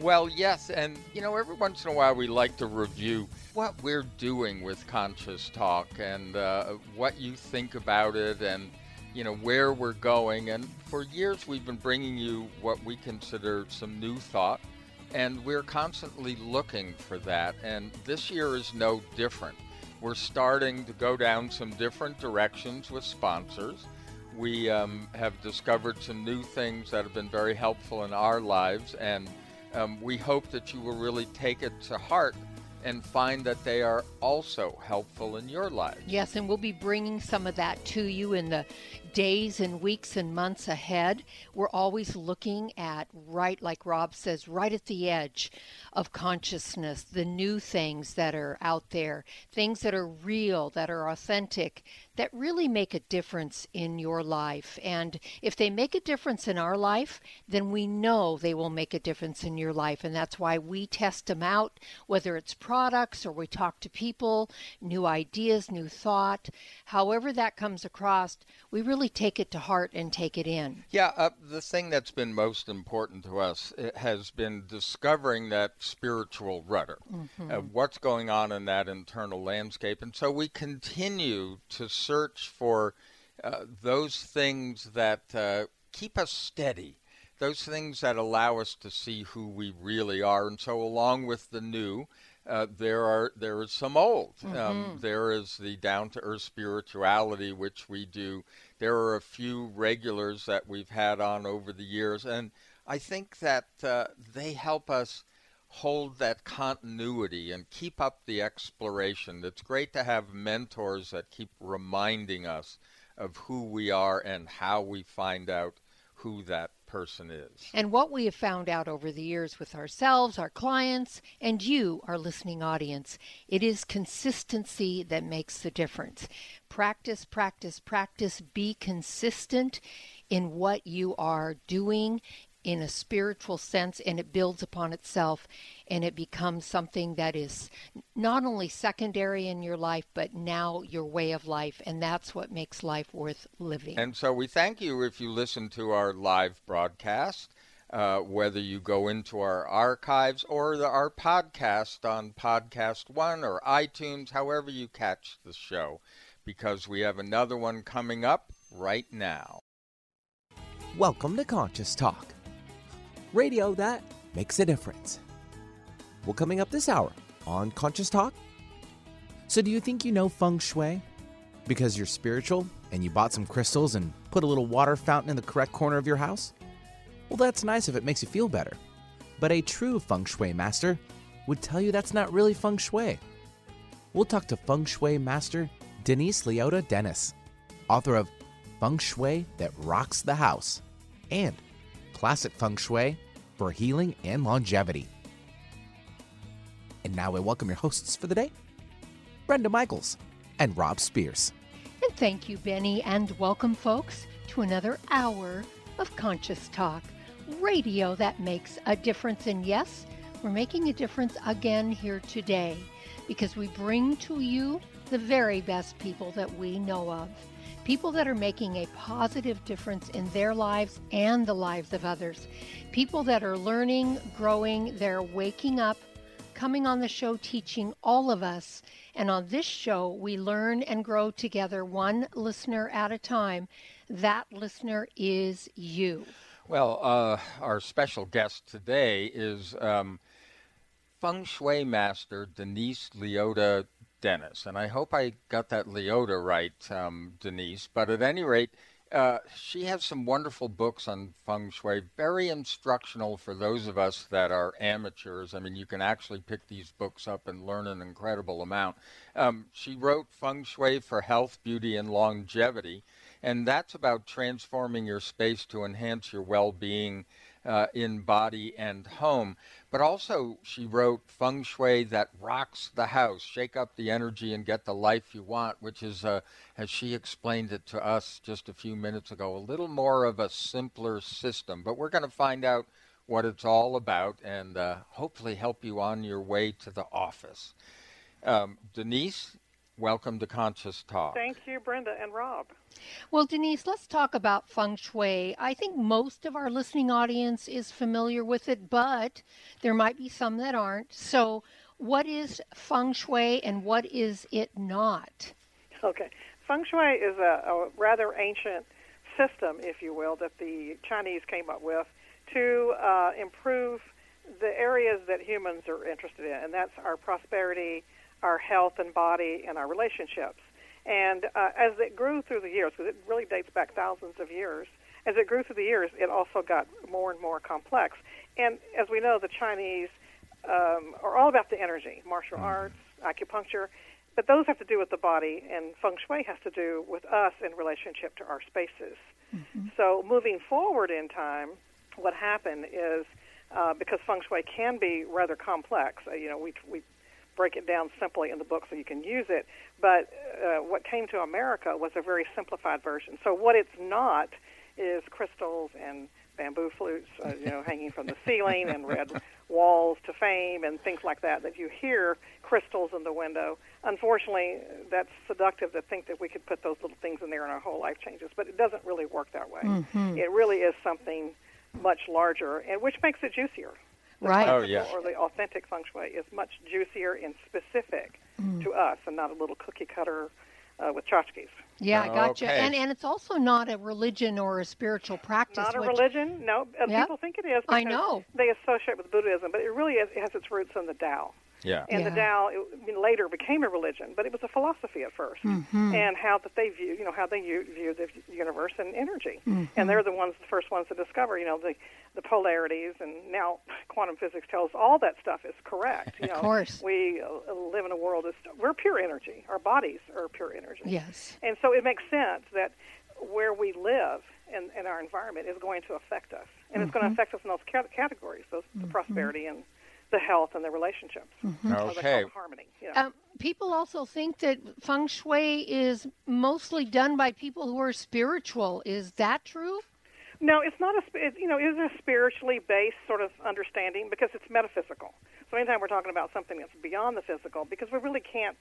Well, yes, and you know, every once in a while we like to review what we're doing with Conscious Talk and uh, what you think about it and you know where we're going. And for years we've been bringing you what we consider some new thought, and we're constantly looking for that. And this year is no different. We're starting to go down some different directions with sponsors. We um, have discovered some new things that have been very helpful in our lives, and um, we hope that you will really take it to heart and find that they are also helpful in your life. Yes, and we'll be bringing some of that to you in the days and weeks and months ahead. We're always looking at right, like Rob says, right at the edge of consciousness, the new things that are out there, things that are real, that are authentic, that really make a difference in your life. And if they make a difference in our life, then we know they will make a difference in your life. And that's why we test them out, whether it's products or we talk to people, new ideas, new thought, however that comes across, we really take it to heart and take it in. Yeah, uh, the thing that's been most important to us has been discovering that spiritual rudder, mm-hmm. uh, what's going on in that internal landscape. And so we continue to search for uh, those things that uh, keep us steady, those things that allow us to see who we really are. And so, along with the new, uh, there are there is some old. Um, mm-hmm. Um, there is the down to earth spirituality, which we do. There are a few regulars that we've had on over the years, and I think that uh, they help us hold that continuity and keep up the exploration. It's great to have mentors that keep reminding us of who we are and how we find out who that person is. And what we have found out over the years with ourselves, our clients, and you, our listening audience, it is consistency that makes the difference. Practice, practice, practice. Be consistent in what you are doing in a spiritual sense and it builds upon itself and it becomes something that is not only secondary in your life but now your way of life and that's what makes life worth living. And so we thank you if you listen to our live broadcast. Uh, whether you go into our archives or the, our podcast on Podcast One or iTunes, however you catch the show, because we have another one coming up right now. Welcome to Conscious Talk radio that makes a difference. Well, coming up this hour on Conscious Talk. So, do you think you know feng shui? Because you're spiritual and you bought some crystals and put a little water fountain in the correct corner of your house? Well, that's nice if it makes you feel better. But a true feng shui master would tell you that's not really feng shui. We'll talk to feng shui master Denise Liotta Dennis, author of Feng Shui That Rocks the House and Classic Feng Shui for healing and longevity. And now I welcome your hosts for the day, Brenda Michaels and Rob Spears. And thank you, Benny, and welcome, folks, to another hour of Conscious Talk, radio that makes a difference. And yes, we're making a difference again here today because we bring to you the very best people that we know of people that are making a positive difference in their lives and the lives of others, people that are learning, growing, they're waking up, coming on the show, teaching all of us. And on this show, we learn and grow together, one listener at a time. That listener is you. Well, uh, our special guest today is um, Feng Shui Master Denise Liotta Dennis. And I hope I got that Liotta right, um, Denise. But at any rate, uh, she has some wonderful books on feng shui, very instructional for those of us that are amateurs. I mean, you can actually pick these books up and learn an incredible amount. Um, she wrote Feng Shui for Health, Beauty, and Longevity, and that's about transforming your space to enhance your well being uh, in body and home. But also she wrote feng shui that rocks the house, shake up the energy and get the life you want, which is, uh, as she explained it to us just a few minutes ago, a little more of a simpler system. But we're going to find out what it's all about and uh, hopefully help you on your way to the office. Um, Denise, welcome to Conscious Talk. Thank you, Brenda and Rob. Well, Denise, let's talk about feng shui. I think most of our listening audience is familiar with it, but there might be some that aren't. So, what is feng shui and what is it not? Okay. Feng shui is a, a rather ancient system, if you will, that the Chinese came up with to uh, improve the areas that humans are interested in, and that's our prosperity, our health and body, and our relationships. And uh, as it grew through the years, because it really dates back thousands of years, as it grew through the years, it also got more and more complex. And as we know, the Chinese um, are all about the energy, martial mm-hmm. arts, acupuncture, but those have to do with the body, and feng shui has to do with us in relationship to our spaces. Mm-hmm. So moving forward in time, what happened is uh, because feng shui can be rather complex. Uh, you know, we we break it down simply in the book so you can use it. But uh, what came to America was a very simplified version. So what it's not is crystals and bamboo flutes, uh, you know, hanging from the ceiling and red walls to fame and things like that. That you hear crystals in the window. Unfortunately, that's seductive to think that we could put those little things in there and our whole life changes. But it doesn't really work that way. Mm-hmm. It really is something much larger, and which makes it juicier. The right. Oh, yeah. Or the authentic feng shui is much juicier and specific mm. to us, and not a little cookie cutter uh, with tchotchkes. Yeah, I got you. And and it's also not a religion or a spiritual practice. Not a which, religion. No, yep. people think it is. I know. They associate with Buddhism, but it really is, it has its roots in the Tao. Yeah. And yeah. the Tao it, later became a religion, but it was a philosophy at 1st mm-hmm. and how that they view, you know, how they view, view the universe and energy. Mm-hmm. And they're the ones, the first ones to discover, you know, the the polarities. And now quantum physics tells all that stuff is correct. You know, of course. We uh, live in a world of we're pure energy. Our bodies are pure energy. Yes. And so it makes sense that where we live and, in our environment is going to affect us, and mm-hmm. it's going to affect us in those categories, those the prosperity and the health and the relationships. Mm-hmm. Okay. harmony. Um, people also think that feng shui is mostly done by people who are spiritual. Is that true? No, it's not a. It, you know, it is a spiritually based sort of understanding because it's metaphysical. So anytime we're talking about something that's beyond the physical, because we really can't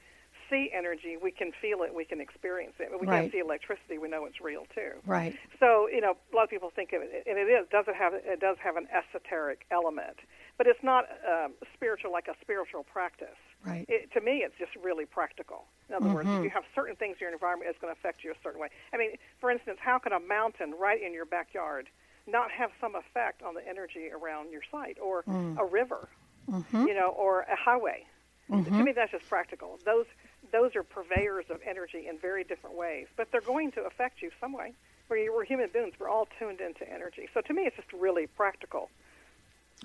see energy, we can feel it, we can experience it. But we right. can't see electricity, we know it's real too. Right. So you know, a lot of people think of it, and it is does it have it does have an esoteric element but it's not um, spiritual like a spiritual practice. Right. It, to me, it's just really practical. In other mm-hmm. words, if you have certain things in your environment, it's going to affect you a certain way. I mean, for instance, how can a mountain right in your backyard not have some effect on the energy around your site, or mm. a river, mm-hmm. you know, or a highway? Mm-hmm. To me, that's just practical. Those those are purveyors of energy in very different ways, but they're going to affect you some way. We're, we're human beings. We're all tuned into energy. So to me, it's just really practical.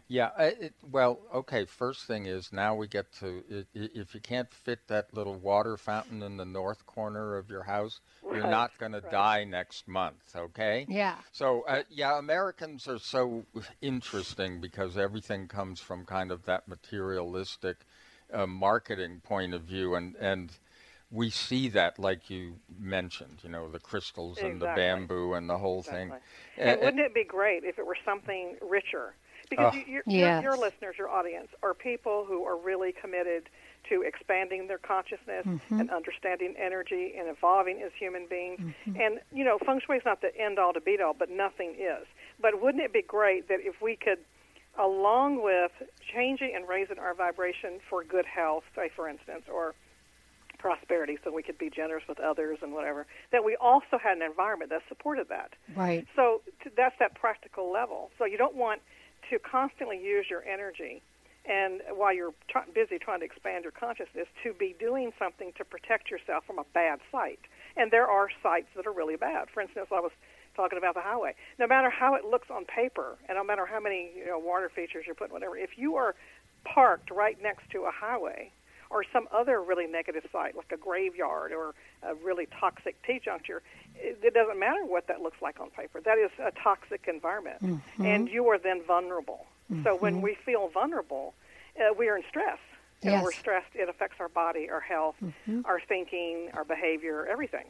Yeah, it, well, okay. First thing is now we get to if you can't fit that little water fountain in the north corner of your house, right, you're not going right. to die next month. Okay. Yeah. So uh, yeah, Americans are so interesting because everything comes from kind of that materialistic uh, marketing point of view, and and we see that, like you mentioned, you know, the crystals exactly. and the bamboo and the whole exactly. thing. And uh, wouldn't it be great if it were something richer? Because you, your, yes. your, your, listeners, your audience, are people who are really committed to expanding their consciousness mm-hmm. and understanding energy and evolving as human beings. Mm-hmm. And, you know, feng shui is not the end all to beat all, but nothing is. But wouldn't it be great that if we could, along with changing and raising our vibration for good health, say, for instance, or prosperity so we could be generous with others and whatever that we also had an environment that supported that. Right. So to, that's that practical level. So you don't want to constantly use your energy and while you're t- busy trying to expand your consciousness to be doing something to protect yourself from a bad site and there are sites that are really bad. For instance i was talking about the highway. No matter how it looks on paper and no matter how many you know water features you're putting whatever if you are parked right next to a highway or some other really negative site like a graveyard or a really toxic T juncture, it, doesn't matter what that looks like on paper. That is a toxic environment, mm-hmm. and you are then vulnerable. Mm-hmm. So when we feel vulnerable, uh, we are in stress. And Yes. when we're stressed, it affects our body, our health, Mm-hmm. our thinking, our behavior, everything.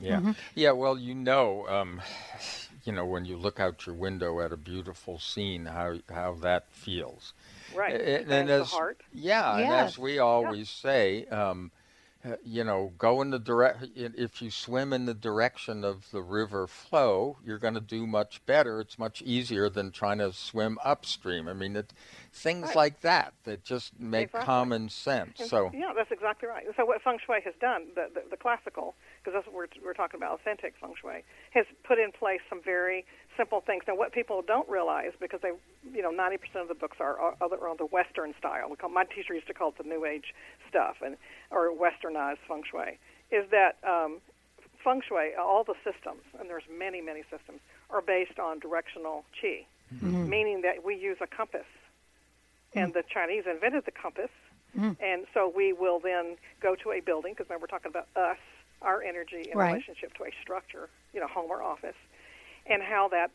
Yeah, yeah. Well, you know, um, you know, when you look out your window at a beautiful scene, how how that feels. Right. And, the as heart. yeah, and as we always say, um, uh, you know, go in the direct. If you swim in the direction of the river flow, you're going to do much better. It's much easier than trying to swim upstream. I mean, it, things Right. like that that just make Exactly. common sense. And- So yeah, that's exactly right. So what feng shui has done, the, the, the classical, because that's what we're, we're talking about, authentic feng shui, has put in place some very simple things. Now, what people don't realize, because they, you know, 90% of the books are, are, are on the Western style. We call, my teacher used to call it the New Age stuff, and or Westernized feng shui, is that um, feng shui, all the systems, and there's many, many systems, are based on directional qi, meaning that we use a compass and mm. the Chinese invented the compass. Mm. And so we will then go to a building because remember we're talking about us, our energy in Right. relationship to a structure, you know, home or office, and how that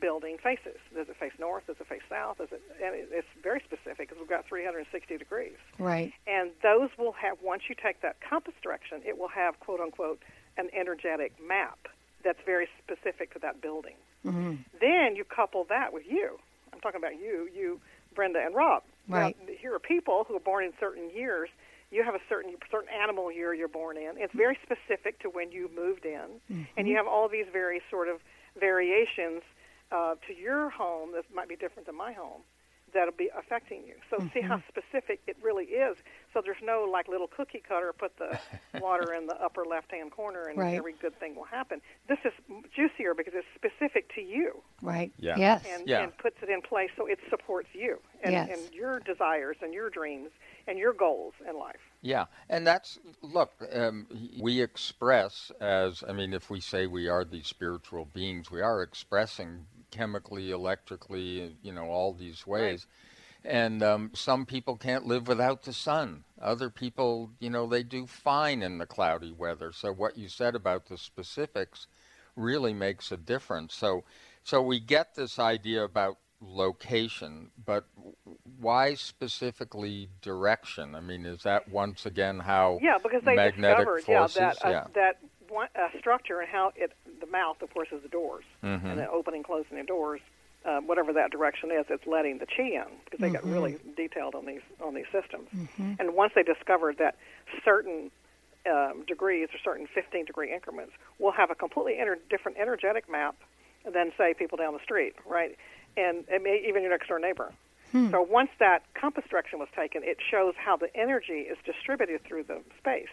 building faces. Does it face north? Does it face south? Does it? And it's very specific because we've got 360 degrees. Right. And those will have once you take that compass direction, it will have quote unquote an energetic map that's very specific to that building. Mm-hmm. Then you couple that with you. I'm talking about you, you, Brenda, and Rob. Right. Now, here are people who are born in certain years. You have a certain certain animal year you're born in. It's very specific to when you moved in, and you have all these very sort of variations uh, to your home that might be different than my home that'll be affecting you. So see how specific it really is. So there's no like little cookie cutter. Put the water in the upper left hand corner, and Right. every good thing will happen. This is juicier because it's specific to you Right. Yeah. Yes. and, Yeah. and puts it in place so it supports you and, Yes. and your desires and your dreams and your goals in life. Yeah, and that's look. Um, we express as I mean, if we say we are these spiritual beings, we are expressing chemically, electrically, you know, all these ways. And um, some people can't live without the sun. Other people, you know, they do fine in the cloudy weather. So what you said about the specifics really makes a difference. So, so we get this idea about location, but why specifically direction? I mean, is that once again how Yeah, because they magnetic discovered forces? yeah that uh, yeah. that one, uh, structure and how it the mouth, of course, is the doors Mm-hmm. and the opening, closing the doors. Uh, whatever that direction is, it's letting the chi in because they got really detailed on these on these systems. And once they discovered that certain um, degrees or certain 15 degree increments will have a completely ener- different energetic map than say people down the street, right? And it may, even your next door neighbor. So once that compass direction was taken, it shows how the energy is distributed through the space,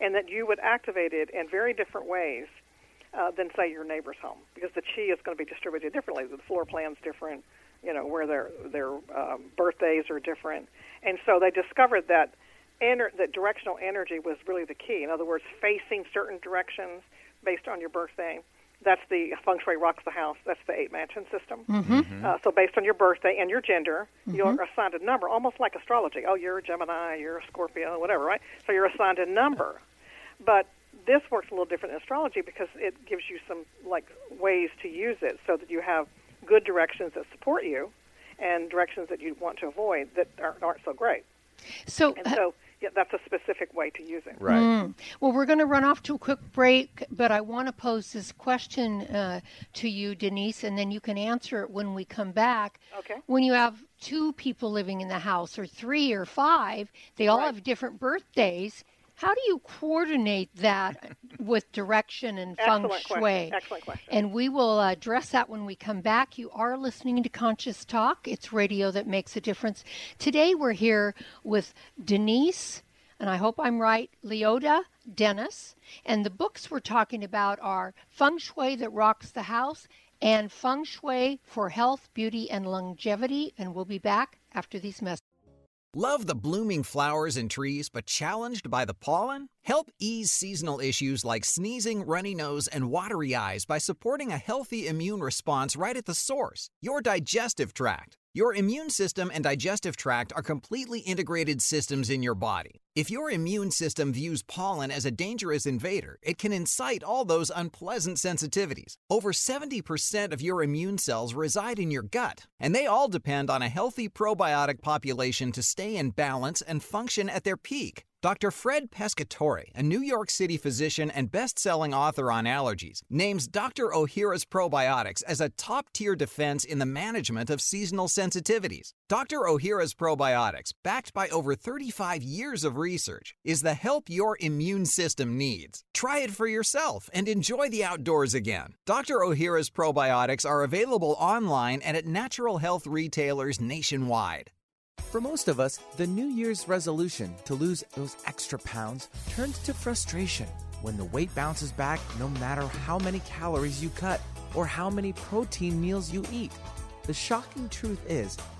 and that you would activate it in very different ways uh, than say your neighbor's home, because the chi is going to be distributed differently. The floor plan's different, you know, where their their um, birthdays are different, and so they discovered that ener- that directional energy was really the key. In other words, facing certain directions based on your birthday. That's the feng shui rocks the house. That's the eight mansion system. Uh, so based on your birthday and your gender, you're assigned a number, almost like astrology. Oh, you're a Gemini, you're a Scorpio, whatever, right? So you're assigned a number. But this works a little different in astrology because it gives you some like ways to use it so that you have good directions that support you and directions that you want to avoid that aren't, aren't so great. So, And so yeah, that's a specific way to use it. right. Mm. Well, we're going to run off to a quick break, but I want to pose this question uh, to you, Denise, and then you can answer it when we come back. Okay. When you have two people living in the house, or three or five, they all Right. have different birthdays. How do you coordinate that with direction and feng Excellent shui? question. Excellent question. And we will address that when we come back. You are listening to Conscious Talk. It's radio that makes a difference. Today we're here with Denise, and I hope I'm right, Liotta Dennis. And the books we're talking about are Feng Shui That Rocks the House and Feng Shui for Health, Beauty, and Longevity. And we'll be back after these messages. Love the blooming flowers and trees, but challenged by the pollen? Help ease seasonal issues like sneezing, runny nose, and watery eyes by supporting a healthy immune response right at the source your digestive tract. Your immune system and digestive tract are completely integrated systems in your body. If your immune system views pollen as a dangerous invader, it can incite all those unpleasant sensitivities. Over 70% of your immune cells reside in your gut, and they all depend on a healthy probiotic population to stay in balance and function at their peak. Dr. Fred Pescatore, a New York City physician and best-selling author on allergies, names Dr. Ohhira's probiotics as a top-tier defense in the management of seasonal sensitivities. Dr. Ohhira's probiotics, backed by over 35 years of research, is the help your immune system needs. Try it for yourself and enjoy the outdoors again. Dr. Ohhira's probiotics are available online and at natural health retailers nationwide. For most of us, the New Year's resolution to lose those extra pounds turns to frustration when the weight bounces back no matter how many calories you cut or how many protein meals you eat. The shocking truth is,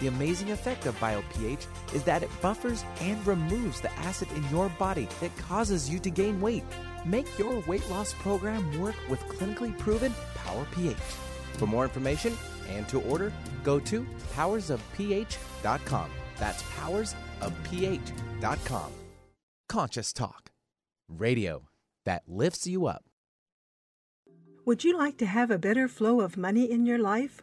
The amazing effect of BioPH is that it buffers and removes the acid in your body that causes you to gain weight. Make your weight loss program work with clinically proven Power pH. For more information and to order, go to powersofph.com. That's powersofph.com. Conscious Talk, radio that lifts you up. Would you like to have a better flow of money in your life?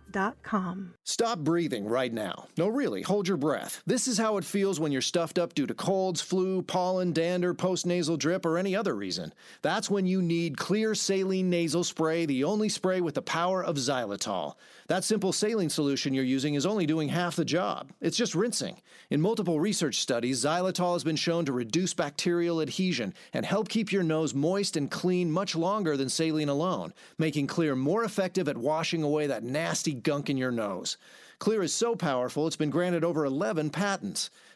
Stop breathing right now. No, really, hold your breath. This is how it feels when you're stuffed up due to colds, flu, pollen, dander, postnasal drip, or any other reason. That's when you need Xlear Saline Nasal Spray, the only spray with the power of xylitol. That simple saline solution you're using is only doing half the job. It's just rinsing. In multiple research studies, xylitol has been shown to reduce bacterial adhesion and help keep your nose moist and clean much longer than saline alone, making Xlear more effective at washing away that nasty gunk in your nose. Xlear is so powerful, it's been granted over 11 patents.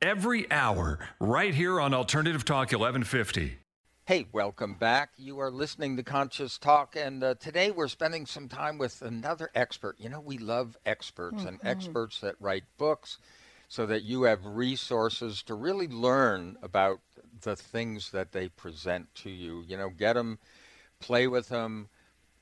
every hour right here on Alternative Talk 1150. Hey, welcome back. You are listening to Conscious Talk, and uh, today we're spending some time with another expert. You know, we love experts mm-hmm. and experts that write books so that you have resources to really learn about the things that they present to you. You know, get them, play with them,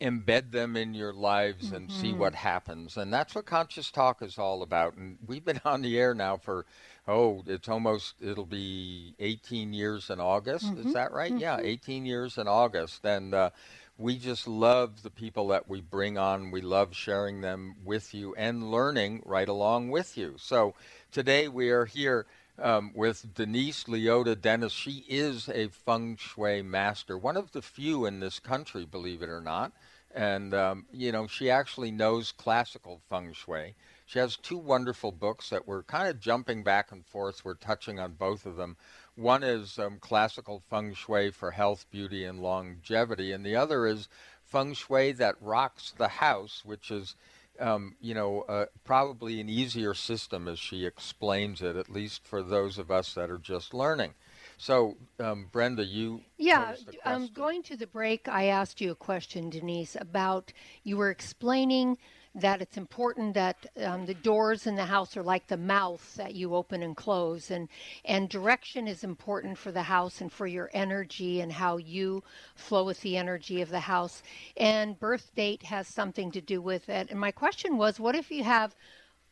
embed them in your lives mm-hmm. and see mm-hmm. what happens. And that's what Conscious Talk is all about. And we've been on the air now for, oh, it's almost, it'll be 18 years in August. Mm-hmm. Is that right? Mm-hmm. Yeah, 18 years in August. And uh, we just love the people that we bring on. We love sharing them with you and learning right along with you. So today we are here. Um, with Denise Liotta Dennis. She is a feng shui master, one of the few in this country, believe it or not. And, um, you know, she actually knows classical feng shui. She has two wonderful books that we're kind of jumping back and forth. We're touching on both of them. One is um, Classical Feng Shui for Health, Beauty, and Longevity, and the other is Feng Shui That Rocks the House, which is um, you know, uh, probably an easier system as she explains it, at least for those of us that are just learning. So, um, Brenda, you. Yeah, um, going to the break, I asked you a question, Denise, about you were explaining that it's important that um, the doors in the house are like the mouth that you open and close and and direction is important for the house and for your energy and how you flow with the energy of the house and birth date has something to do with it and my question was what if you have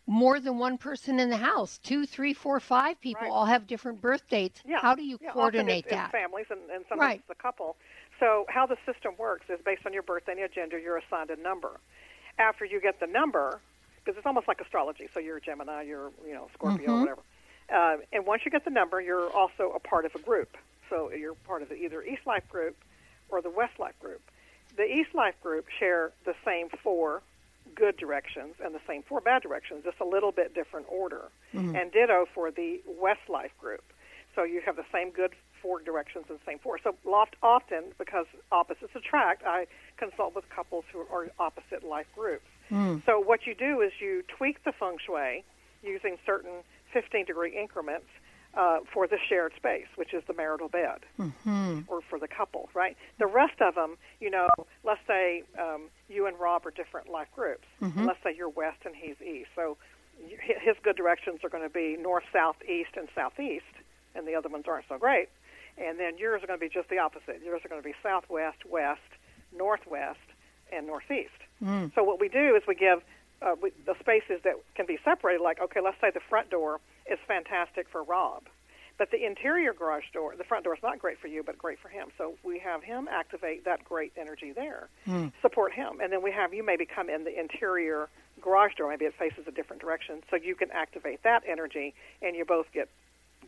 more than one person in the house two three four five people Right. all have different birth dates Yeah. how do you Yeah, coordinate it's, that It's families and, and sometimes Right. it's a couple. So how the system works is based on your birthday and your gender, you're assigned a number. After you get the number, because it's almost like astrology. So you're Gemini, you're you know Scorpio, Mhm. whatever. Uh, and once you get the number, you're also a part of a group. So you're part of the, either East Life group or the West Life group. The East Life group share the same four good directions and the same four bad directions, just a little bit different order. Mhm. And ditto for the West Life group. So you have the same good four directions and the same four. So loft often, because opposites attract, I consult with couples who are opposite life groups. Mm. So what you do is you tweak the feng shui using certain 15 degree increments uh, for the shared space, which is the marital bed Mhm. or for the couple, right? The rest of them, you know, let's say um, you and Rob are different life groups. Mhm. Let's say you're west and he's east. So his good directions are going to be north, south, east, and southeast, and the other ones aren't so great. And then yours are going to be just the opposite. Yours are going to be southwest, west, northwest, and northeast. Mm. So what we do is we give uh, we, the spaces that can be separated. Like, okay, let's say the front door is fantastic for Rob, but the interior garage door, the front door is not great for you, but great for him. So we have him activate that great energy there, Mm. support him, and then we have you maybe come in the interior garage door. Maybe it faces a different direction, so you can activate that energy, and you both get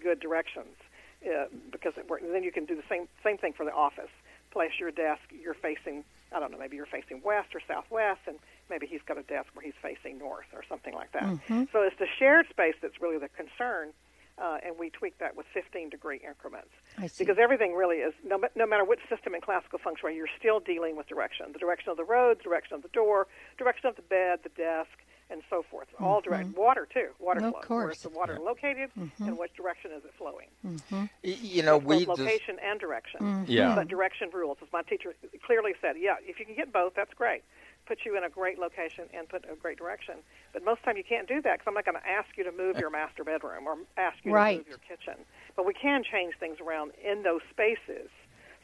good directions. Uh, because it works. then you can do the same same thing for the office. Place your desk. You're facing I don't know. Maybe you're facing west or southwest, and maybe he's got a desk where he's facing north or something like that. Mhm. So it's the shared space that's really the concern, uh, and we tweak that with 15 degree increments. Because everything really is, no, no matter which system in classical feng shui, you're still dealing with direction. The direction of the road, the direction of the door, direction of the bed, the desk, and so forth. All direct. Mhm. Water, too. Water Of flow. Where's course. the water located, Mhm. and which direction is it flowing? Mhm. You know, Both we just, location and direction. Mhm. Yeah. But direction rules, as my teacher clearly said. Yeah, if you can get both, that's great. Put you in a great location and put a great direction. But most of the time you can't do that because I'm not going to ask you to move your master bedroom or ask you Right. to move your kitchen. But we can change things around in those spaces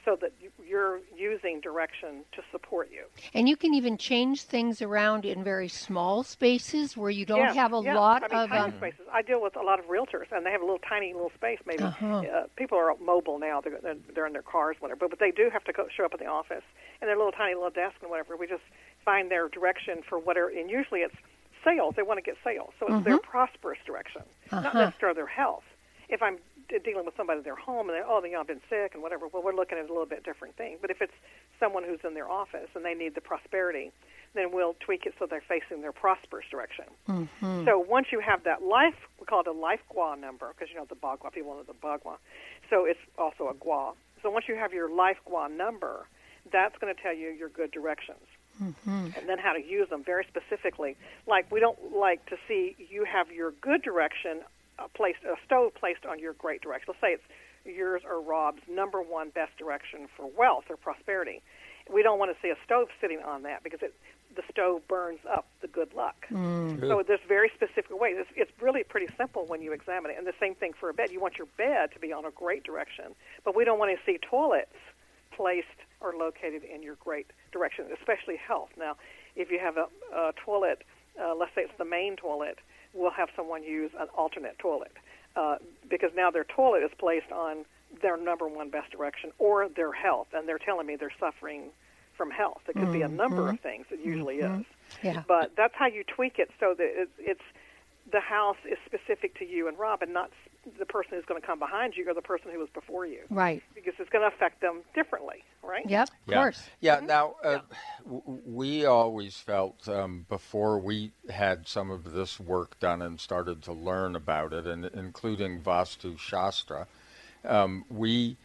so that you- you're using direction to support you. And you can even change things around in very small spaces where you don't yeah, have a yeah. lot I mean, of tiny um, spaces. I deal with a lot of realtors, and they have a little tiny little space. Maybe Uh-huh. uh, people are mobile now; they're, they're they're in their cars, whatever. But, but they do have to go, show up at the office, and their little tiny little desk and whatever. We just find their direction for whatever, and usually it's sales. They want to get sales, so it's their Mhm. prosperous direction, not Uh-huh. necessarily their health. If I'm dealing with somebody in their home and they oh, you know, I've been sick and whatever, well, we're looking at a little bit different thing. But if it's someone who's in their office and they need the prosperity, then we'll tweak it so they're facing their prosperous direction. mhm. So once you have that life, we call it a life gua number because you know the bagua people know the bagua. So it's also a gua. So once you have your life gua number, that's going to tell you your good directions Mhm. and then how to use them very specifically. Like we don't like to see you have your good direction uh, placed a stove placed on your great direction. Let's say it's yours or Rob's number one best direction for wealth or prosperity. We don't want to see a stove sitting on that because it the stove burns up the good luck. Mm. So there's very specific ways. It's, it's really pretty simple when you examine it. And the same thing for a bed. You want your bed to be on a great direction, but we don't want to see toilets placed or located in your great direction, especially health. Now, if you have a, a toilet, uh, let's say it's the main toilet, we'll have someone use an alternate toilet uh, because now their toilet is placed on their number one best direction or their health, and they're telling me they're suffering from health. It could be a number of things. It usually is. Yeah. But that's how you tweak it so that it's, it's the house is specific to you and Rob, and not the person who's going to come behind you or the person who was before you, Right. because it's going to affect them differently, right? Yep. Of yeah. course. Yeah. Now, uh, w- we always felt um, before we had some of this work done and started to learn about it, and including Vastu Shastra, um, we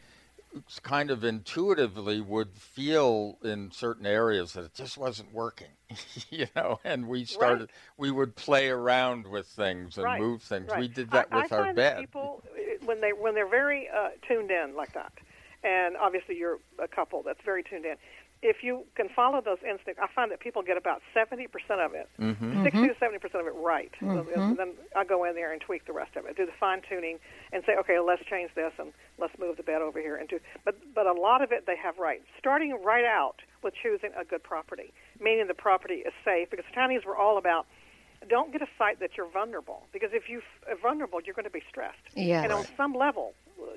kind of intuitively would feel in certain areas that it just wasn't working, you know, and we started, right. we would play around with things and right. move things. Right. We did that I, with I our bed. people, when they when they're very uh, tuned in like that, and obviously you're a couple that's very tuned in if you can follow those instincts, I find that people get about 70% of it, mm-hmm. 60 to 70% of it right. Mm-hmm. So then I go in there and tweak the rest of it, do the fine tuning, and say, okay, let's change this and let's move the bed over here. And do, but, but a lot of it they have right. Starting right out with choosing a good property, meaning the property is safe, because the Chinese were all about don't get a site that you're vulnerable, because if you're vulnerable, you're going to be stressed. Yes. And on some level,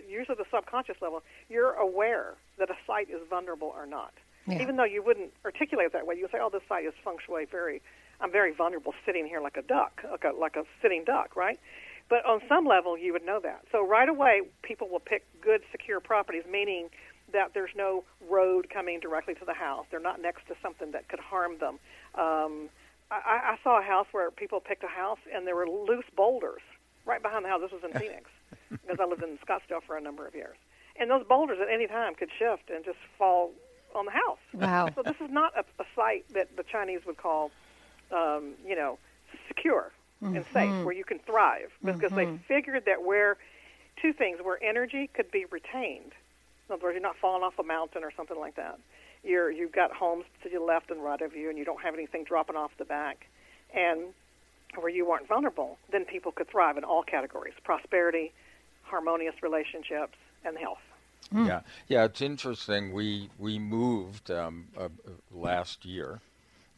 usually the subconscious level, you're aware that a site is vulnerable or not. Yeah. Even though you wouldn't articulate it that way, you say, "Oh, this site is feng shui very, I'm very vulnerable sitting here like a duck, like a like a sitting duck, right?" But on some level, you would know that. So right away, people will pick good, secure properties, meaning that there's no road coming directly to the house. They're not next to something that could harm them. Um, I, I saw a house where people picked a house and there were loose boulders right behind the house. This was in Phoenix because I lived in Scottsdale for a number of years. And those boulders at any time could shift and just fall on the house. Wow. So this is not a, a site that the Chinese would call, um, you know, secure mm-hmm. and safe, where you can thrive, because mm-hmm. they figured that where two things, where energy could be retained. In other words, you're not falling off a mountain or something like that. You're you've got homes to the left and right of you, and you don't have anything dropping off the back, and where you aren't vulnerable, then people could thrive in all categories: prosperity, harmonious relationships, and health. Mm. Yeah, yeah, it's interesting. We we moved um, uh, last year,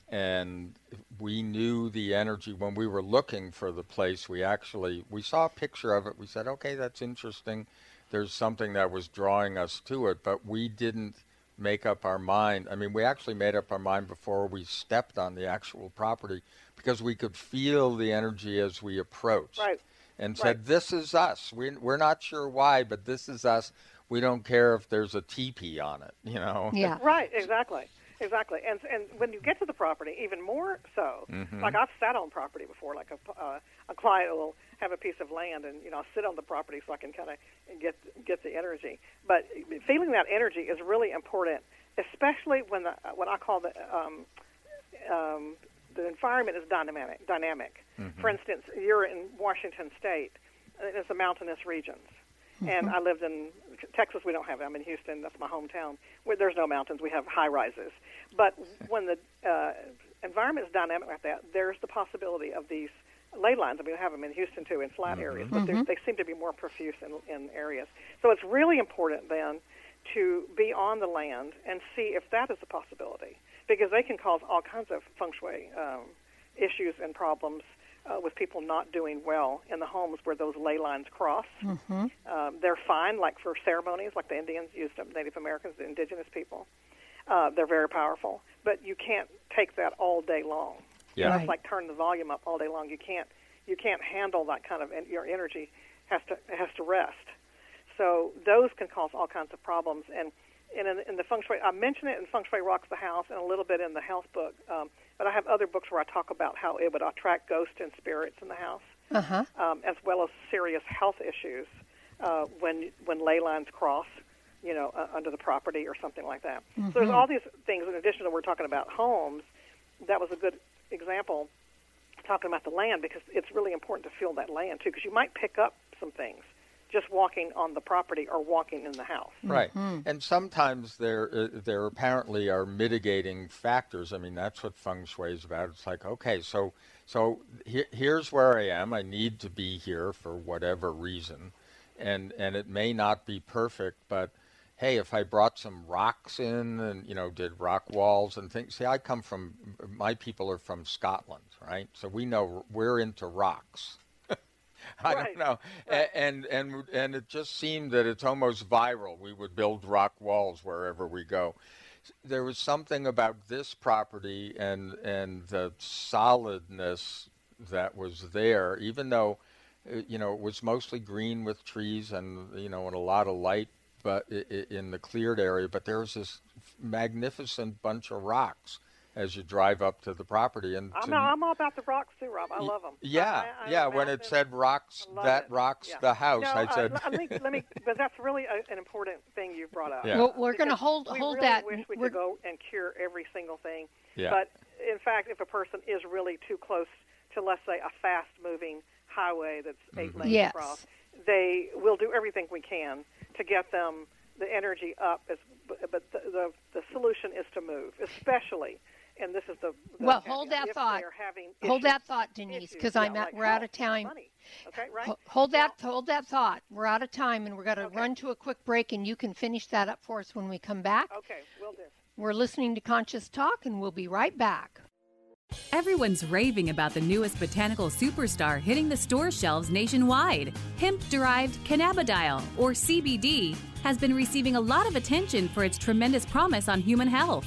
and we knew the energy when we were looking for the place. We actually we saw a picture of it. We said, okay, that's interesting. There's something that was drawing us to it, but we didn't make up our mind. I mean, we actually made up our mind before we stepped on the actual property because we could feel the energy as we approached. Right. And said, "This is us. We, we're not sure why, but this is us." We don't care if there's a teepee on it, you know. Yeah. Right, exactly. Exactly. And and when you get to the property, even more so. Mm-hmm. Like I've sat on property before like a uh, a client will have a piece of land and you know I sit on the property so I can kind of get get the energy. But feeling that energy is really important, especially when the what I call the um, um, the environment is dynamic. Dynamic. Mm-hmm. For instance, you're in Washington State. It's a mountainous regions Mm-hmm. And I lived in Texas. We don't have it. I'm in Houston. That's my hometown. Where there's no mountains. We have high rises. But when the uh, environment is dynamic like that, there's the possibility of these ley lines. I mean, we have them in Houston too, in flat mm-hmm. areas, but mm-hmm. they seem to be more profuse in, in areas. So it's really important then to be on the land and see if that is a possibility, because they can cause all kinds of feng shui um, issues and problems uh, with people not doing well in the homes where those ley lines cross. Mm-hmm. Um, they're fine, like for ceremonies, like the Indians used them, Native Americans, the indigenous people. Uh, they're very powerful, but you can't take that all day long. Yeah, you know, right. it's like turn the volume up all day long. You can't you can't handle that kind of your energy has to has to rest. So those can cause all kinds of problems. And, and in, in the feng shui, I mention it in Feng Shui Rocks the House and a little bit in the health book. Um, but I have other books where I talk about how it would attract ghosts and spirits in the house, uh-huh. um, as well as serious health issues uh, when when ley lines cross, you know, uh, under the property or something like that. Mm-hmm. So there's all these things in addition to we're talking about homes. That was a good example talking about the land because it's really important to feel that land too because you might pick up some things just walking on the property or walking in the house. Right. Mm-hmm. And sometimes there uh, there apparently are mitigating factors. I mean, that's what feng shui is about. It's like, okay, so so he, here's where I am. I need to be here for whatever reason. And and it may not be perfect, but hey, if I brought some rocks in and you know did rock walls and things. See, I come from my people are from Scotland, right? So we know we're into rocks. I right. don't know. Right. And and and it just seemed that it's almost viral. We would build rock walls wherever we go. There was something about this property and and the solidness that was there, even though uh, you know it was mostly green with trees and you know and a lot of light, but in the cleared area. But there was this magnificent bunch of rocks as you drive up to the property. And I'm, to, I'm all about the rocks too, Rob. I love them. Yeah, I, I, yeah. I'm When it said rocks, that it. rocks Yeah. the house, No, I uh, said. let me, let me, but that's really a, an important thing you brought up. Yeah. Well, we're going to Because hold we hold really that. wish we we're- could go and cure every single thing. Yeah. But in fact, if a person is really too close to, let's say, a fast-moving highway that's 8 Mm-hmm. lanes Yes. across, they will do everything we can to get them the energy up. As, but but the, the the solution is to move, especially. And this is the, the Well, hold that thought. Hold that thought, Denise, because I'm at, like we're out of time. Money. Okay, right. Ho- Hold Now- that hold that thought. We're out of time, and we're going to Okay. run to a quick break, and you can finish that up for us when we come back. Okay, will do. We're listening to Conscious Talk, and we'll be right back. Everyone's raving about the newest botanical superstar hitting the store shelves nationwide. Hemp derived cannabidiol, or CBD, has been receiving a lot of attention for its tremendous promise on human health.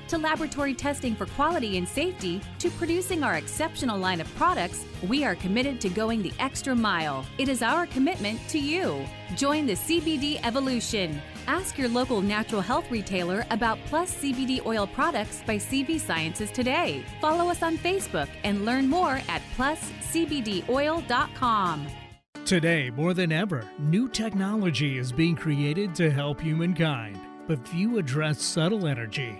to laboratory testing for quality and safety, to producing our exceptional line of products, we are committed to going the extra mile. It is our commitment to you. Join the CBD evolution. Ask your local natural health retailer about Plus CBD oil products by CV Sciences today. Follow us on Facebook and learn more at pluscbdoil.com. Today, more than ever, new technology is being created to help humankind. But few address subtle energy,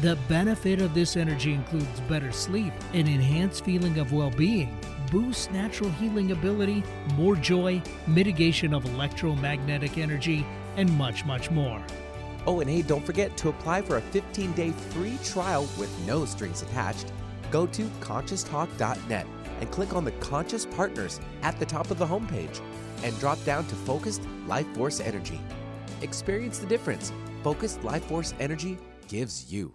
The benefit of this energy includes better sleep, an enhanced feeling of well being, boosts natural healing ability, more joy, mitigation of electromagnetic energy, and much, much more. Oh, and hey, don't forget to apply for a 15 day free trial with no strings attached. Go to conscioustalk.net and click on the Conscious Partners at the top of the homepage and drop down to Focused Life Force Energy. Experience the difference Focused Life Force Energy gives you.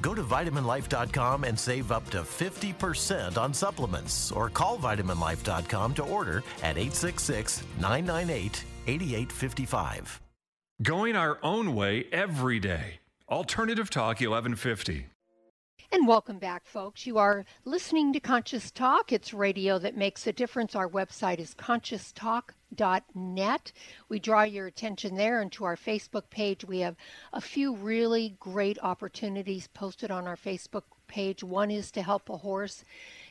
Go to vitaminlife.com and save up to 50% on supplements or call vitaminlife.com to order at 866 998 8855. Going our own way every day. Alternative Talk 1150. And welcome back, folks. You are listening to Conscious Talk. It's radio that makes a difference. Our website is conscioustalk.net. We draw your attention there and to our Facebook page. We have a few really great opportunities posted on our Facebook page. One is to help a horse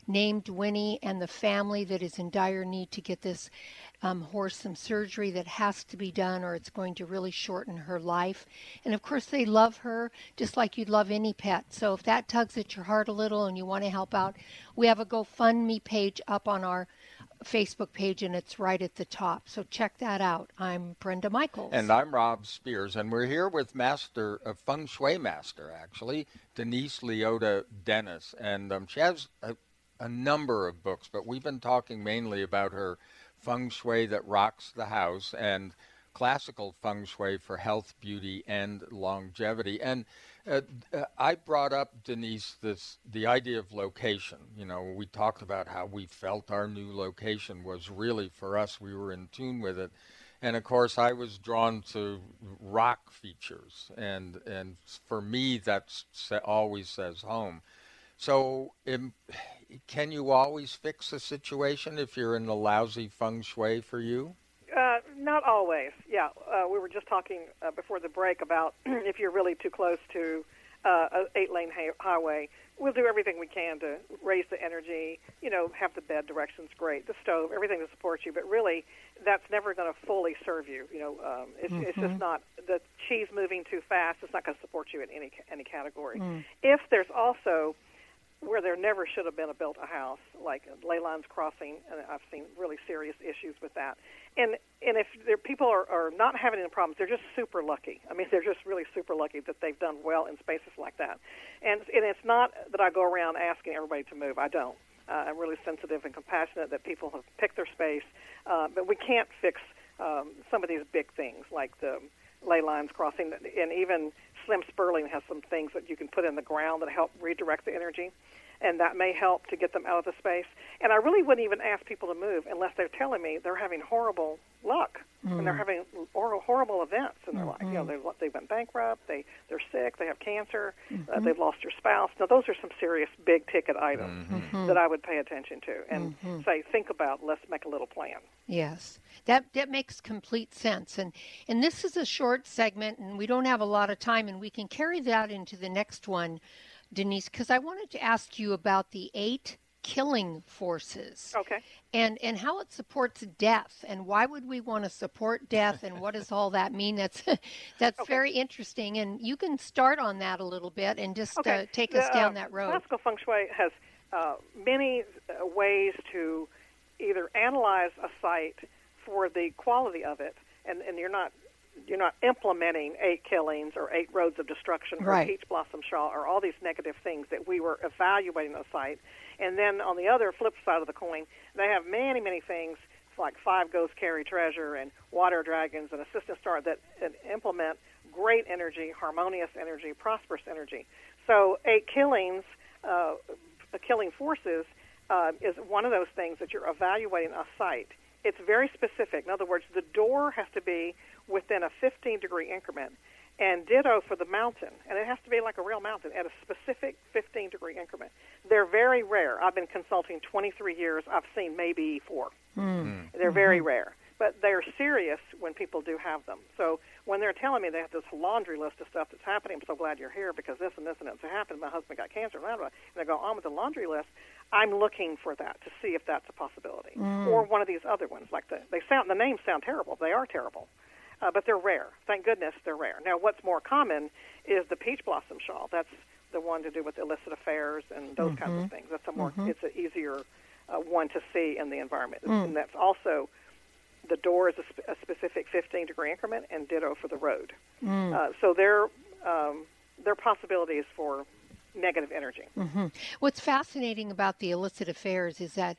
named Winnie and the family that is in dire need to get this um, horse some surgery that has to be done or it's going to really shorten her life. And of course, they love her just like you'd love any pet. So if that tugs at your heart a little and you want to help out, we have a GoFundMe page up on our Facebook page and it's right at the top. So check that out. I'm Brenda Michaels. And I'm Rob Spears. And we're here with Master, a Feng Shui Master, actually, Denise Liotta Dennis. And um, she has a, a number of books, but we've been talking mainly about her feng shui that rocks the house and classical feng shui for health, beauty, and longevity. And uh, uh, I brought up Denise this the idea of location. You know, we talked about how we felt our new location was really for us. We were in tune with it, and of course, I was drawn to rock features, and and for me, that always says home. So, can you always fix a situation if you're in a lousy feng shui for you? Uh, not always. Yeah, uh, we were just talking uh, before the break about if you're really too close to uh, an eight-lane ha- highway. We'll do everything we can to raise the energy. You know, have the bed directions great, the stove, everything to support you. But really, that's never going to fully serve you. You know, um, it's, mm-hmm. it's just mm-hmm. not the chi's moving too fast. It's not going to support you in any any category. Mm. If there's also where there never should have been a built a house, like ley lines crossing, and I've seen really serious issues with that. And and if there, people are, are not having any problems, they're just super lucky. I mean, they're just really super lucky that they've done well in spaces like that. And and it's not that I go around asking everybody to move. I don't. Uh, I'm really sensitive and compassionate that people have picked their space, uh, but we can't fix um, some of these big things like the ley lines crossing, and even Slim Spurling has some things that you can put in the ground that help redirect the energy and that may help to get them out of the space. And I really wouldn't even ask people to move unless they're telling me they're having horrible luck mm. and they're having horrible events in their mm-hmm. life. You know, mm-hmm. they, they've been bankrupt, they they're sick, they have cancer, uh, mm-hmm. uh, they've lost their spouse. Now, those are some serious big ticket items mm-hmm. that I would pay attention to and mm-hmm. say, think about. Let's make a little plan. Yes, that that makes complete sense. And and this is a short segment, and we don't have a lot of time, and we can carry that into the next one Denise, because I wanted to ask you about the eight killing forces. Okay. And and how it supports death and why would we want to support death and what does all that mean? That's that's okay. very interesting and you can start on that a little bit and just okay. uh, take the, us down uh, that road. Classical feng shui has uh, many uh, ways to either analyze a site for the quality of it and and you're not you're not implementing eight killings or eight roads of destruction or right. peach blossom sha or all these negative things that we were evaluating the site. And then on the other flip side of the coin, they have many, many things like five ghosts carry treasure and water dragons and assistant star that, that implement great energy, harmonious energy, prosperous energy. So eight killings, uh, killing forces, uh, is one of those things that you're evaluating a site. It's very specific. In other words, the door has to be within a 15 degree increment. And ditto for the mountain, and it has to be like a real mountain at a specific 15 degree increment. They're very rare. I've been consulting 23 years. I've seen maybe four. Mm. They're very mm-hmm. rare, but they're serious when people do have them. So when they're telling me they have this laundry list of stuff that's happening, I'm so glad you're here because this and this and it's happened. My husband got cancer, blah, blah, and they go on with the laundry list. I'm looking for that to see if that's a possibility, mm. or one of these other ones. Like the they sound the names sound terrible. They are terrible uh, but they're rare. Thank goodness they're rare. Now, what's more common is the peach blossom sha. That's the one to do with illicit affairs and those mm-hmm. kinds of mm-hmm. things. That's a more mm-hmm. it's an easier uh, one to see in the environment, mm. and that's also the door is a, sp- a, specific 15 degree increment, and ditto for the road. Mm. Uh, so there um, there are possibilities for negative energy. Mm-hmm. What's fascinating about the illicit affairs is that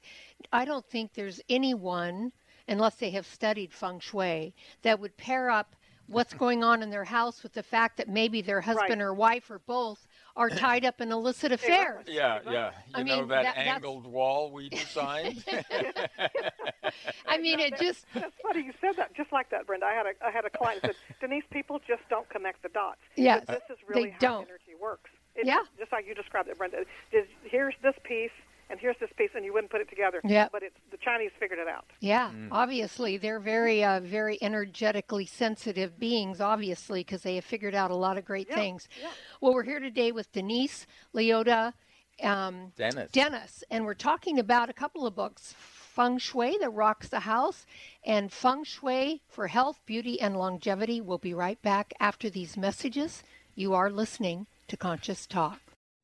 I don't think there's anyone unless they have studied feng shui, that would pair up what's going on in their house with the fact that maybe their husband right. or wife or both are tied up in illicit affairs. Yeah, yeah. You I know mean, that, that- that's- angled wall we designed? I mean, it just. That's funny you said that. Just like that, Brenda. I had a I had a client that said, Denise, people just don't connect the dots. Yes, But this is they really how don't. energy works. It's Yeah. Just like you described it, Brenda. Here's this piece and here's this piece, and you wouldn't put it together. Yeah. But it's the Chinese figured it out. Yeah, obviously they're very, uh, very energetically sensitive beings. Obviously, because they have figured out a lot of great things. Yeah. Well, we're here today with Denise Liotta, um, Dennis. Dennis, and we're talking about a couple of books: Feng Shui that rocks the house, and Feng Shui for health, beauty, and longevity. We'll be right back after these messages. You are listening to Conscious Talk.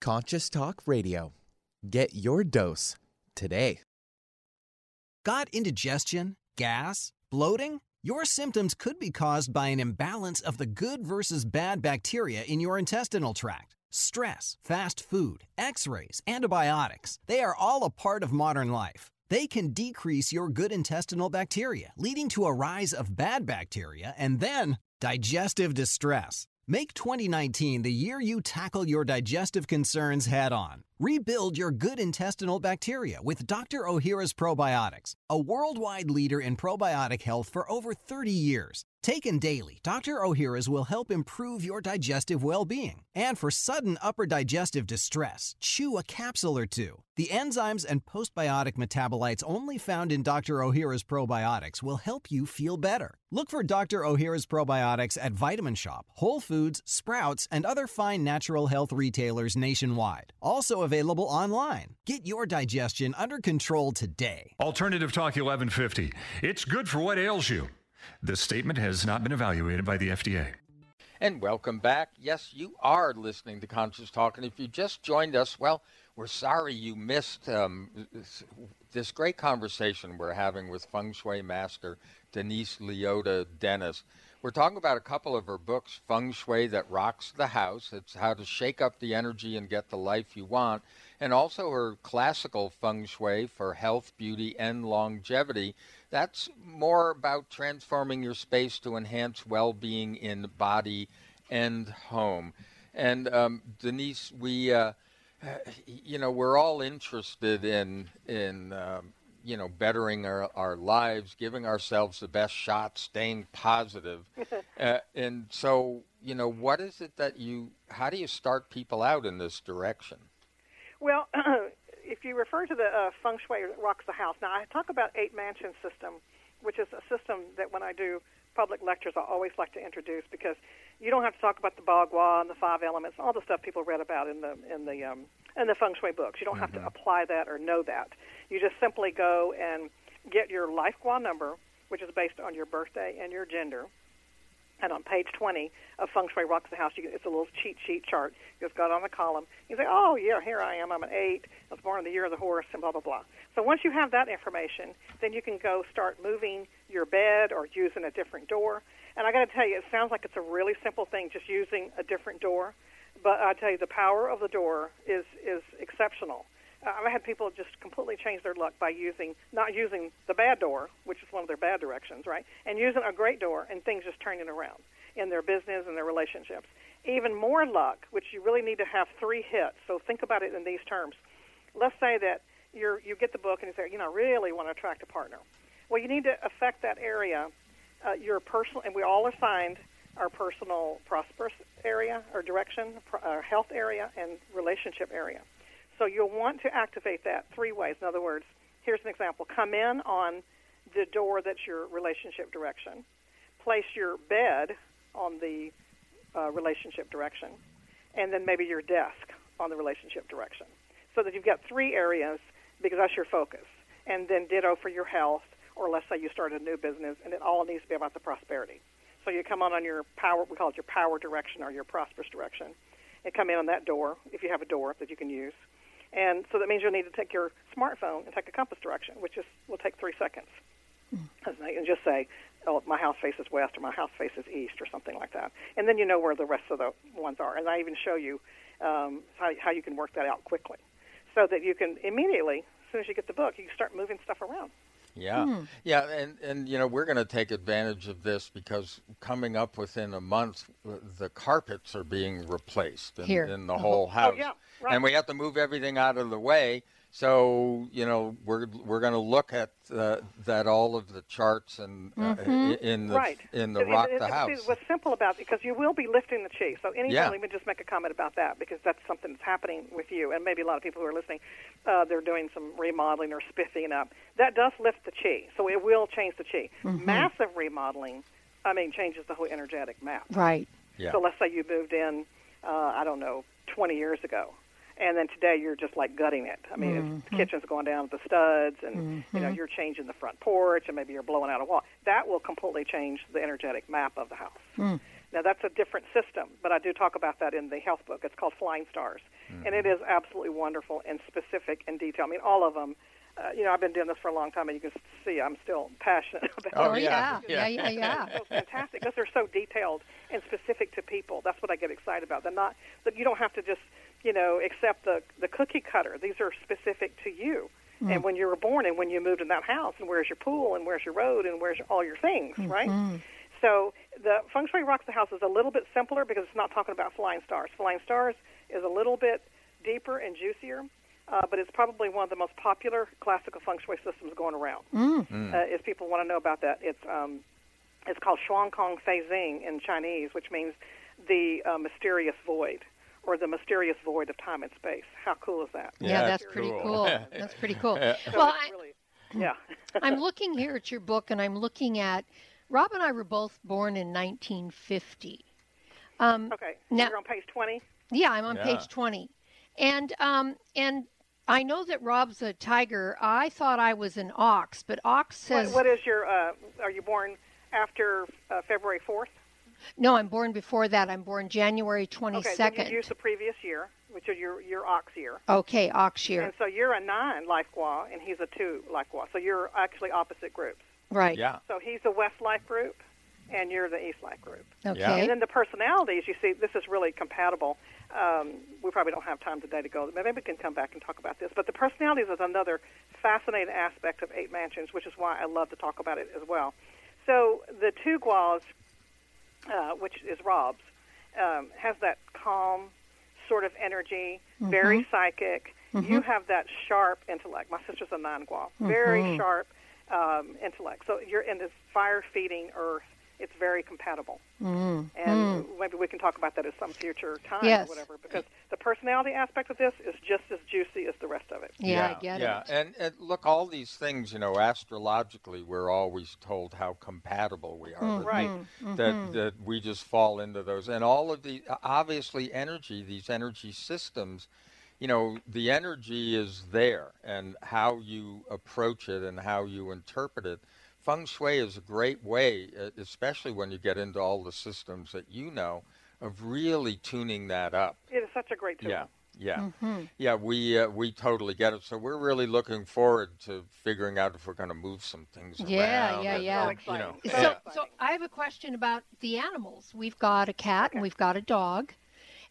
Conscious Talk Radio. Get your dose today. Got indigestion, gas, bloating? Your symptoms could be caused by an imbalance of the good versus bad bacteria in your intestinal tract. Stress, fast food, x rays, antibiotics, they are all a part of modern life. They can decrease your good intestinal bacteria, leading to a rise of bad bacteria and then digestive distress. Make 2019 the year you tackle your digestive concerns head on. Rebuild your good intestinal bacteria with Dr. Ohhira's probiotics, a worldwide leader in probiotic health for over 30 years. Taken daily, Dr. Ohhira's will help improve your digestive well being. And for sudden upper digestive distress, chew a capsule or two. The enzymes and postbiotic metabolites only found in Dr. Ohhira's probiotics will help you feel better. Look for Dr. Ohhira's probiotics at Vitamin Shop, Whole Foods, Sprouts, and other fine natural health retailers nationwide. Also available online. Get your digestion under control today. Alternative Talk 1150. It's good for what ails you. This statement has not been evaluated by the FDA. And welcome back. Yes, you are listening to Conscious Talk. And if you just joined us, well, we're sorry you missed um, this, great conversation we're having with Feng Shui master Denise Liotta Dennis. We're talking about a couple of her books, Feng Shui That Rocks the House. It's how to shake up the energy and get the life you want. And also her classical Feng Shui for health, beauty, and longevity. That's more about transforming your space to enhance well being in body and home. And um, Denise, we, uh, you know, we're all interested in in um, you know bettering our, our lives, giving ourselves the best shot, staying positive. uh, and so, you know, what is it that you? How do you start people out in this direction? Well, if you refer to the uh, feng shui that rocks the house, now I talk about eight mansion system, which is a system that when I do public lectures, I always like to introduce because you don't have to talk about the bagua and the five elements, all the stuff people read about in the in the um, in the feng shui books. You don't have to apply that or know that. You just simply go and get your life gua number, which is based on your birthday and your gender. And on page 20 of Feng Shui Rocks the House, you, it's a little cheat sheet chart. You just got on the column. You say, oh, yeah, here I am. I'm an 8. I was born in the year of the horse, and blah, blah, blah. So once you have that information, then you can go start moving your bed or using a different door. And I got to tell you, it sounds like it's a really simple thing, just using a different door. But I tell you, the power of the door is, is exceptional. Uh, I've had people just completely change their luck by using not using the bad door, which is one of their bad directions, right, and using a great door, and things just turning around in their business and their relationships. Even more luck, which you really need to have three hits. So think about it in these terms. Let's say that you're you get the book and you say, you know, I really want to attract a partner. Well, you need to affect that area, uh, your personal, and we all assigned our personal prosperous area or direction, our health area, and relationship area. So you'll want to activate that three ways. In other words, here's an example: come in on the door that's your relationship direction. Place your bed on the uh, relationship direction, and then maybe your desk on the relationship direction, so that you've got three areas because that's your focus. And then ditto for your health, or let's say you start a new business, and it all needs to be about the prosperity. So you come on on your power, we call it your power direction or your prosperous direction, and come in on that door if you have a door that you can use. And so that means you'll need to take your smartphone and take a compass direction, which is will take three seconds. And just say, oh, my house faces west or my house faces east or something like that. And then you know where the rest of the ones are. And I even show you um, how, how you can work that out quickly so that you can immediately, as soon as you get the book, you can start moving stuff around. Yeah, Hmm. yeah, and and you know we're going to take advantage of this because coming up within a month, uh, the carpets are being replaced in, Here. in the Oh. whole house, yeah, right. and we have to move everything out of the way. So you know we're we're going to look at uh, that all of the charts and uh, Mhm. in the right. in the It- it- rock it- the see, house. What's simple about it, because you will be lifting the chi. So anytime, Yeah. let me just make a comment about that because that's something that's happening with you, and maybe a lot of people who are listening, uh, they're doing some remodeling or spiffing up. That does lift the chi, so it will change the chi. Mhm. Massive remodeling, I mean, changes the whole energetic map. Right. Yeah. So let's say you moved in, uh, I don't know, 20 years ago, and then today you're just like gutting it. I mean, Mhm. the kitchen's going down with the studs, and you know Mhm. you're changing the front porch, and maybe you're blowing out a wall. That will completely change the energetic map of the house. Mm. Now that's a different system, but I do talk about that in the health book. It's called Flying Stars, and it is absolutely wonderful and specific in detail. I mean, all of them. Uh, you know, I've been doing this for a long time, and you can see I'm still passionate about. Oh, it. yeah. Yeah, yeah, yeah. so fantastic because they're so detailed and specific to people. That's what I get excited about. They're not that you don't have to just you know except the the cookie cutter. These are specific to you. Mm. And when you were born, and when you moved in that house, and where's your pool, and where's your road, and where's all your things, right? Mhm. So the Feng Shui Rocks the House is a little bit simpler because it's not talking about flying stars. Flying stars is a little bit deeper and juicier, uh, but it's probably one of the most popular classical Feng Shui systems going around. Mm. Uh, if people want to know about that, it's um, it's called Xuan Kong Fei Xing in Chinese, which means the uh, mysterious void or the mysterious void of time and space. How cool is that? Yeah, that's pretty cool. That's pretty cool. So Well, I, really, yeah. I'm looking here at your book, and I'm looking at Rob and I were both born in 1950. Um, okay. now- You're on page 20. Yeah, I'm on Yeah. page 20, and um, and I know that Rob's a tiger. I thought I was an ox, but ox says What, what is your? Uh, are you born after uh, February 4th? No. I'm born before that. I'm born January 22nd. Okay, then 22nd. you use the previous year, which is your your ox year. Okay, ox year. And so you're a nine life gua, and he's a two life gua. So you're actually opposite groups. Right. Yeah. So he's the West life group, and you're the East life group. Okay. Yeah. And then the personalities, you see, this is really compatible. Um, we probably don't have time today to go. Maybe we can come back and talk about this. But the personalities is another fascinating aspect of Eight Mansions, which is why I love to talk about it as well. So the two guas, uh, which is Rob's, um, has that calm sort of energy, very Mhm. psychic. Mhm. You have that sharp intellect. My sister's a nine gua, very Mhm. sharp um, intellect. So you're in this fire-feeding earth. It's very compatible. Mm. And Mm. maybe we can talk about that at some future time Yes. or whatever, because the personality aspect of this is just as juicy as the rest of it. Yeah, I get yeah. it. And, and look, all these things, you know, astrologically, we're always told how compatible we are. Mhm, that Right. we- That, that we just fall into those. And all of the, obviously, energy, these energy systems, you know, the energy is there, and how you approach it and how you interpret it. Feng Shui is a great way, uh, especially when you get into all the systems that you know, of really tuning that up. It is such a great tool. Yeah, yeah, Mhm. yeah. We uh, we totally get it. So we're really looking forward to figuring out if we're going to move some things Yeah, around. yeah, and, yeah. uh, you know, So, yeah. so I have a question about the animals. We've got a cat and we've got a dog.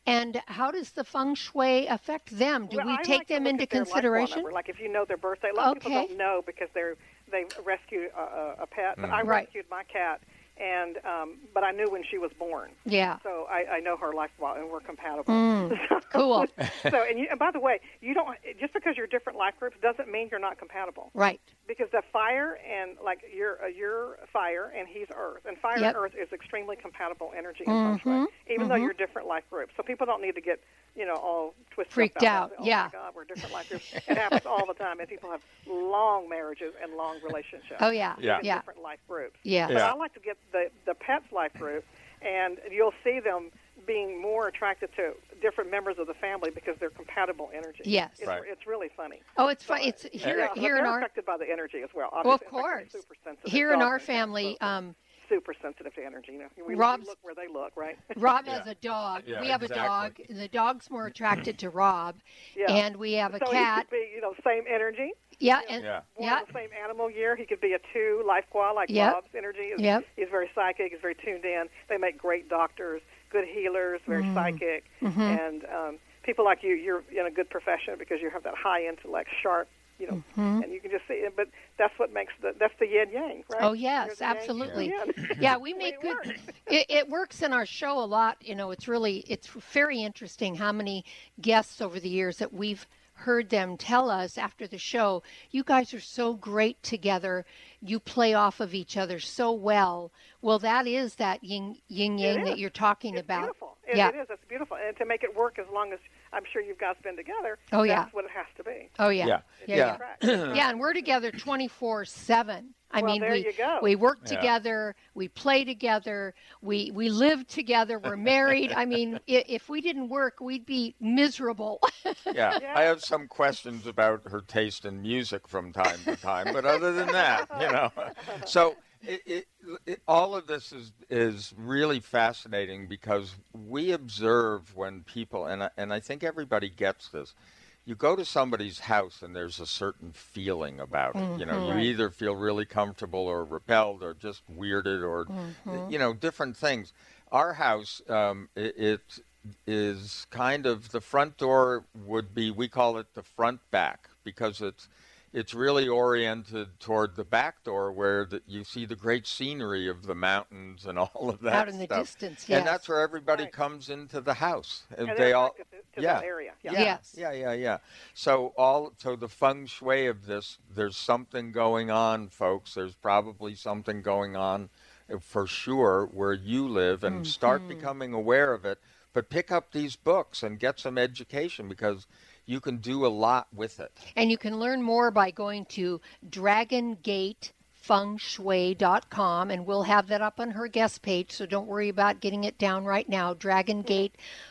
And how does the feng shui affect them? Do Well, we I take like them into at their life ball consideration? Like if you know their birthday, a lot of people don't know because they're they rescued a, a- a pet. But I Mhm. Right. rescued my cat, and um, but I knew when she was born. Yeah. So I, I know her life well, and we're compatible. Mm, cool. so, and, you, and by the way, you don't just because you're different life groups doesn't mean you're not compatible. Right. Because the fire and like you're uh, you're fire and he's earth, and fire Yep. and earth is extremely compatible energy in feng shui, Mhm, even though mhm. you're different life groups. So people don't need to get you know all twisted Freaked up about out. Oh yeah. my God, we're different life groups. it happens all the time, and people have long marriages and long relationships. Oh, yeah. Yeah. Yeah. Different life groups. Yeah. But Yeah. I like to get the the pets life group, and you'll see them being more attracted to different members of the family because they're compatible energy. Yes. It's, Right. it's really funny. Oh, it's fun. It's here yeah, here they're in our affected by the energy as well. well, of obviously. Fact, course. super sensitive. Here in our family, both are um, super sensitive to energy. You know, we, we Rob's- look where they look, right? Rob has a dog. Yeah, we have a dog. The dog's more attracted to Rob, yeah. and we have a so cat. he could be, you know, same energy. Yeah, and Yeah. Yeah, the same animal year. He could be a two life gua like Yep. Rob's energy. Is, Yep. He's very psychic. He's very tuned in. They make great doctors, good healers, very Mm-hmm. psychic, and um, people like you. You're in a good profession because you have that high intellect, sharp. You know, Mm-hmm. and you can just see it. But that's what makes the that's the yin yang, right? Oh, yes, There's the yang, absolutely. there's the yin. yeah, we make it good. works. It, it works in our show a lot. You know, it's really it's very interesting how many guests over the years that we've heard them tell us after the show. You guys are so great together. You play off of each other so well. Well, that is that yin yin yang that you're talking It's about. beautiful. It, yeah. it is. It's beautiful, and to make it work as long as I'm sure you guys been together. Oh, yeah. That's what it has to be. Oh yeah. Yeah. Yeah. Yeah. Yeah, Yeah, and we're together 24/7. I Well, mean, there we you go. we work Yeah. together, we play together, we we live together, we're married. I mean, i- if we didn't work, we'd be miserable. Yeah. Yeah. I have some questions about her taste in music from time to time, but other than that, you know. So it, it, it, all of this is is really fascinating because we observe when people and I, and I think everybody gets this. You go to somebody's house and there's a certain feeling about it. You know, you mm-hmm. either feel really comfortable or repelled or just weirded or eh, mm-hmm. you know different things. Our house, um, it, it is kind of the front door would be we call it the front back because it's it's really oriented toward the back door where the, you see the great scenery of the mountains and all of that Out in the stuff. distance, and that's where everybody Right. comes into the house And they they're all attracted to, to yeah that area. Yeah. yeah, Yes. yeah, yeah, yeah. So all so the feng shui of this, there's something going on, folks. There's probably something going on uh, for sure where you live, and start Mm-hmm. becoming aware of it. But pick up these books and get some education because you can do a lot with it. and you can learn more by going to dragongatefengshui.com and we'll have that up on her guest page so don't worry about getting it down right now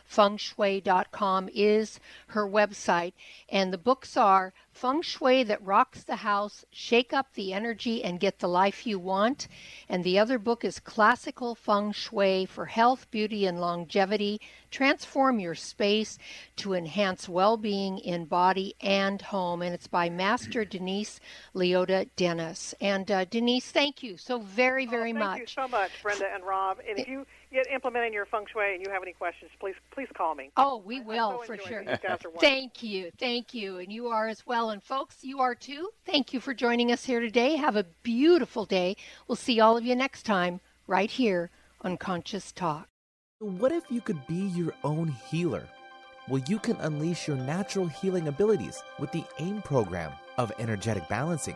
dragongatefengshui.com is her website. And the books are feng shui that rocks the house shake up the energy and get the life you want. And the other book is classical feng shui for health beauty and longevity transform your space to enhance well-being in body and home. And it's by master denise liotta dennis. And uh, denise thank you so very very Oh, thank much. you so much, Brenda and Rob. And if you get implementing your feng shui and you have any questions, please please call me. oh we I- I will so for sure these guys are wonderful. Thank you. Thank you. And you are as well. And folks, you are too. Thank you for joining us here today. Have a beautiful day. We'll see all of you next time right here on Conscious Talk. What if you could be your own healer? Well, you can unleash your natural healing abilities with the AIM program of energetic balancing.